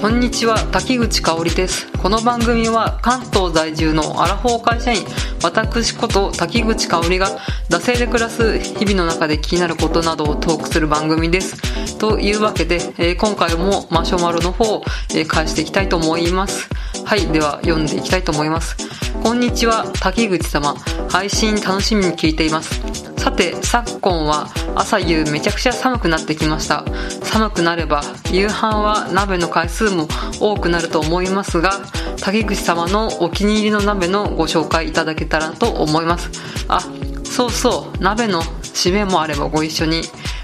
こんにちは滝口香織です。この番組は関東在住のアラフォー会社員私こと滝口香織が惰性で暮らす日々の中で気になることなどをトークする番組です。というわけで、え今回もマシュマロの方を、え返していきたいと思います。はいでは読んでいきたいと思います。こんにちは滝口様。配信楽しみに聞いています。さて昨今は朝夕めちゃくちゃ寒くなってきました。寒くなれば夕飯は鍋の回数も多くなると思いますが竹口様のお気に入りの鍋のご紹介いただけたらと思います。あそうそう鍋の締めもあればご一緒に。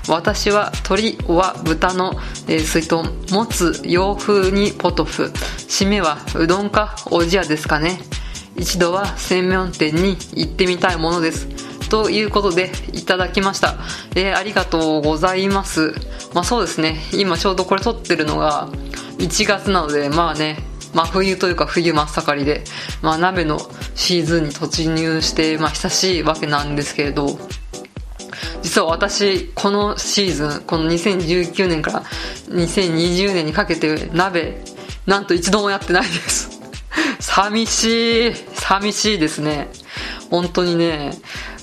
私は鶏は豚の、えー水豚もつ洋風にポトフ。締めはうどんかおじやですかね。一度は専門店に行ってみたいものです。ということでいただきました、えーありがとうございます。まあそうですね。今ちょうどこれ撮ってるのが1月なのでまあね真冬というか冬真っ盛りで、まあ、鍋のシーズンに突入して、まあ、久しいわけなんですけれど実は私このシーズンこの2019年から2020年にかけて鍋なんと一度もやってないです。寂しい寂しいですね。本当にね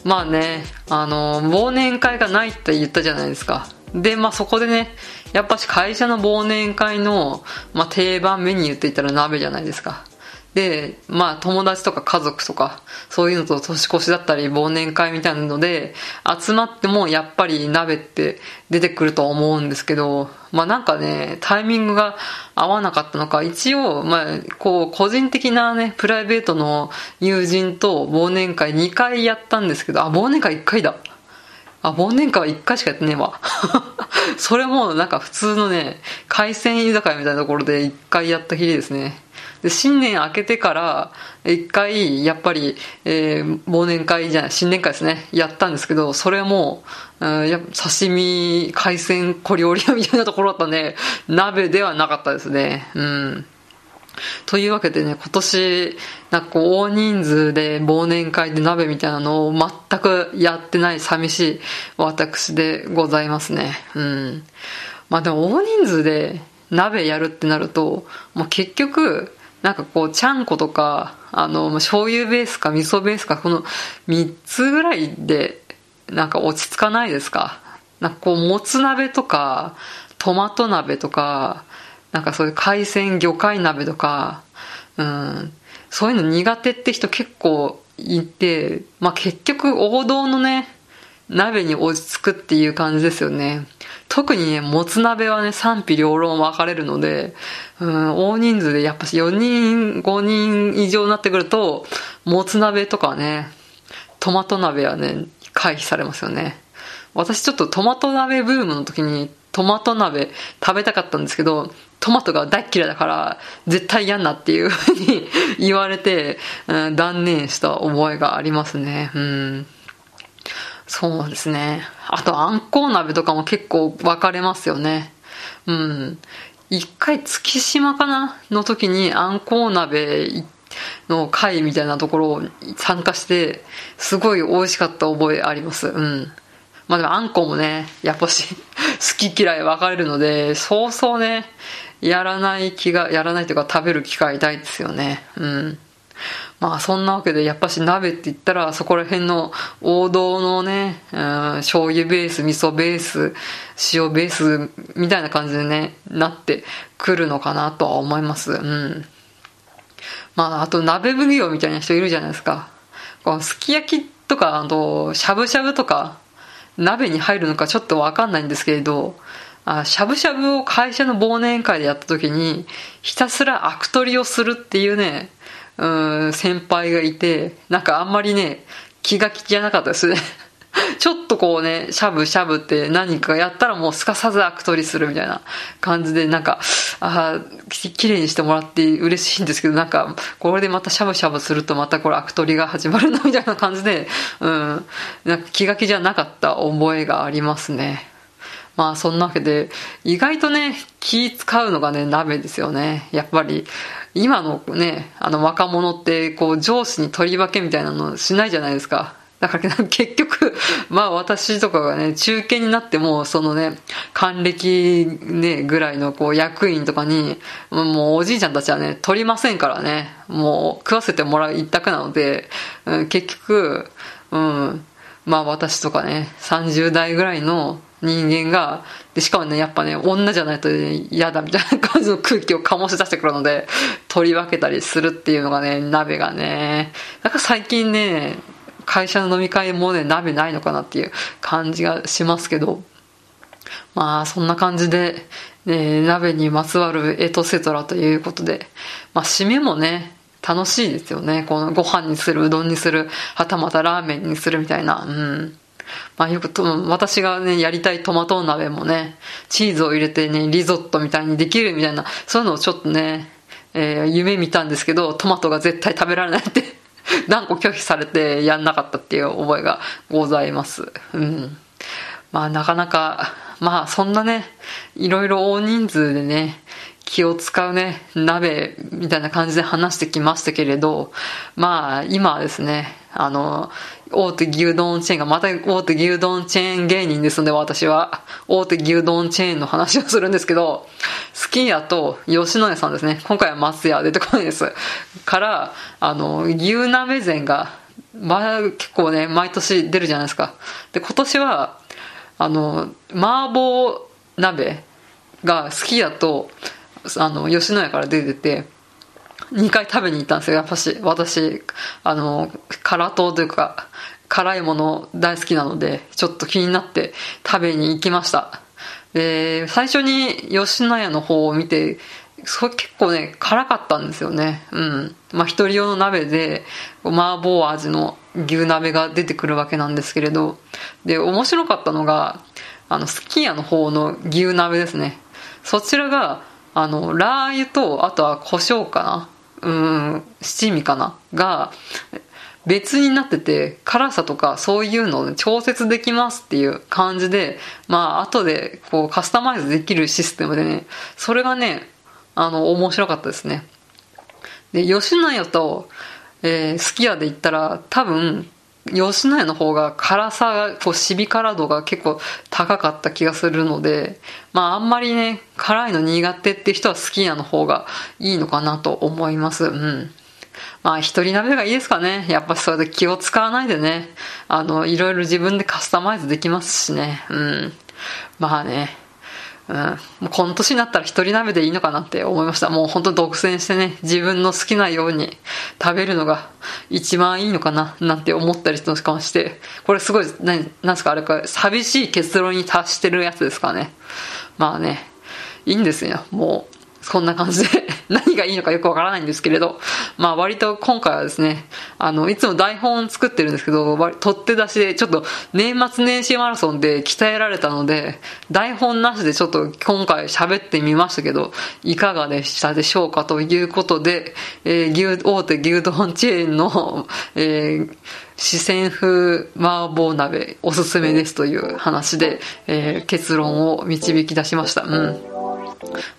まあねあの忘年会がないって言ったじゃないですか。でまあそこでねやっぱし会社の忘年会の、まあ、定番メニューって言ったら鍋じゃないですか。で、まあ友達とか家族とか、そういうのと年越しだったり忘年会みたいなので、集まってもやっぱり鍋って出てくると思うんですけど、まあなんかね、タイミングが合わなかったのか、一応、まあこう個人的なね、プライベートの友人と忘年会2回やったんですけど、あ、忘年会1回だ。あ、忘年会は1回しかやってねえわ。それもなんか普通のね、海鮮居酒屋みたいなところで1回やったきりですね。で、新年明けてから、1回、やっぱり、えー忘年会じゃない、新年会ですね、やったんですけど、それも、うんや刺身、海鮮、小料理屋みたいなところだったんで、鍋ではなかったですね。うん。というわけでね、今年、なんか、大人数で忘年会で鍋みたいなのを全くやってない寂しい私でございますね。うん。まあでも大人数で鍋やるってなると、もう結局、なんかこう、ちゃんことか、あの、ま醤油ベースか味噌ベースか、この3つぐらいで、なんか落ち着かないですか？なんかこう、もつ鍋とか、トマト鍋とか、なんかそういう海鮮魚介鍋とか、うん、そういうの苦手って人結構いて、まあ結局王道のね、鍋に落ち着くっていう感じですよね。特にね、もつ鍋はね、賛否両論分かれるので、うん、大人数でやっぱし4人、5人以上になってくると、もつ鍋とかね、トマト鍋はね、回避されますよね。私ちょっとトマト鍋ブームの時にトマト鍋食べたかったんですけど、トマトが大嫌いだから絶対嫌んなっていうふうに言われて、うん断念した覚えがありますね。うん。そうですね。あと、あんこう鍋とかも結構分かれますよね。うん。一回、月島かなの時に、あんこう鍋の会みたいなところを参加して、すごい美味しかった覚えあります。うん。まあでも、あんこもね、やっぱし、好き嫌い分かれるので、そうそうね、やらない気が、やらないというか食べる機会ないですよね。うん。まあそんなわけでやっぱし鍋って言ったらそこら辺の王道のね、うん、醤油ベース、味噌ベース、塩ベースみたいな感じでね、なってくるのかなとは思います。うん。まああと鍋奉行みたいな人いるじゃないですか。このすき焼きとか、あとしゃぶしゃぶとか鍋に入るのかちょっとわかんないんですけれど、あしゃぶしゃぶを会社の忘年会でやった時にひたすら悪取りをするっていうね、うん、先輩がいて、なんかあんまりね、気が気じゃなかったですね。ちょっとこうね、しゃぶしゃぶって何かやったらもうすかさず悪取りするみたいな感じで、なんか、ああ、ききれいにしてもらって嬉しいんですけど、なんか、これでまたしゃぶしゃぶするとまたこれ悪取りが始まるなみたいな感じで、うん、なんか気が気じゃなかった覚えがありますね。まあそんなわけで、意外とね、気使うのがね、鍋ですよね。やっぱり、今のね、あの若者って、こう上司に取り分けみたいなのしないじゃないですか。だから結局、まあ私とかがね、中堅になっても、そのね、還暦ね、ぐらいのこう役員とかに、もうおじいちゃんたちはね、取りませんからね、もう食わせてもらう一択なので、うん、結局、うん、まあ私とかね、30代ぐらいの人間が、で、しかもね、やっぱね、女じゃないと嫌だみたいな感じの空気を醸し出してくるので、取り分けたりするっていうのがね、鍋がね、だから最近ね、会社の飲み会もね、鍋ないのかなっていう感じがしますけど、まあ、そんな感じで、ね、鍋にまつわるエトセトラということで、まあ、締めもね、楽しいですよね。このご飯にする、うどんにする、はたまたラーメンにするみたいな。うん。まあよくと、私がね、やりたいトマト鍋もね、チーズを入れてね、リゾットみたいにできるみたいな、そういうのをちょっとね、えー、夢見たんですけど、トマトが絶対食べられないって断固拒否されてやんなかったっていう覚えがございます。うん。まあなかなか、まあそんなね、いろいろ大人数でね、気を使うね、鍋みたいな感じで話してきましたけれど、まあ今はですね、あの、大手牛丼チェーンが、また大手牛丼チェーン芸人ですので、私は、大手牛丼チェーンの話をするんですけど、スキーヤと吉野家さんですね。今回は松屋出てこないです。から、あの、牛鍋膳が、まあ、結構ね、毎年出るじゃないですか。で、今年は、あの、麻婆鍋が好きだと、あの、吉野家から出てて、2回食べに行ったんですよ、やっぱし。私、あの、辛党というか、辛いもの大好きなので、ちょっと気になって食べに行きました。で、最初に吉野家の方を見て、それ結構ね、辛かったんですよね。うん。まあ、一人用の鍋で、麻婆味の牛鍋が出てくるわけなんですけれど、で、面白かったのが、あの、すき家の方の牛鍋ですね。そちらが、あの、ラー油と、あとは胡椒かなうん、七味かな？が、別になってて、辛さとかそういうのを調節できますっていう感じで、まあ、後でこうカスタマイズできるシステムでね、それがね、あの、面白かったですね。で、吉野家と、えー、すき家で行ったら、多分、吉野家の方が辛さが、こう、シビ辛度が結構高かった気がするので、まああんまりね、辛いの苦手って人は好きなの方がいいのかなと思います。うん。まあ一人鍋がいいですかね。やっぱそれで気を使わないでね、あの、いろいろ自分でカスタマイズできますしね。うん。まあね。うん、もうこの年になったら一人鍋でいいのかなって思いました。もう本当独占してね、自分の好きなように食べるのが一番いいのかな、なんて思ったりとかして、これすごい、何、なんすかあれか、寂しい結論に達してるやつですかね。まあね、いいんですよ。もう、そんな感じで 何がいいのかよくわからないんですけれど、まあ割と今回はですね、あの、いつも台本作ってるんですけど、取って出しでちょっと年末年始マラソンで鍛えられたので、台本なしでちょっと今回喋ってみましたけど、いかがでしたでしょうかということで、えー、牛、大手牛丼チェーンの、えー、四川風麻婆鍋おすすめですという話で、えー、結論を導き出しました。うん。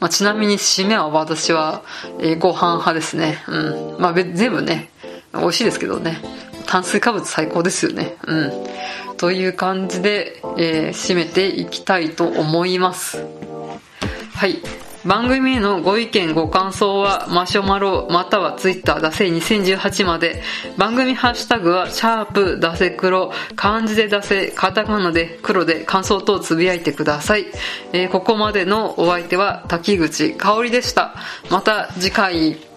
まあ、ちなみに締めは私は、えー、ご飯派ですね。うん。まあ、全部ね、美味しいですけどね。炭水化物最高ですよね。うん。という感じで、えー、締めていきたいと思います。はい。番組へのご意見ご感想はマシュマロまたはツイッターだせ2018まで。番組ハッシュタグはシャープだせ黒。漢字でだせカタカナで黒で感想等つぶやいてください、えー、ここまでのお相手は滝口香織でした。また次回。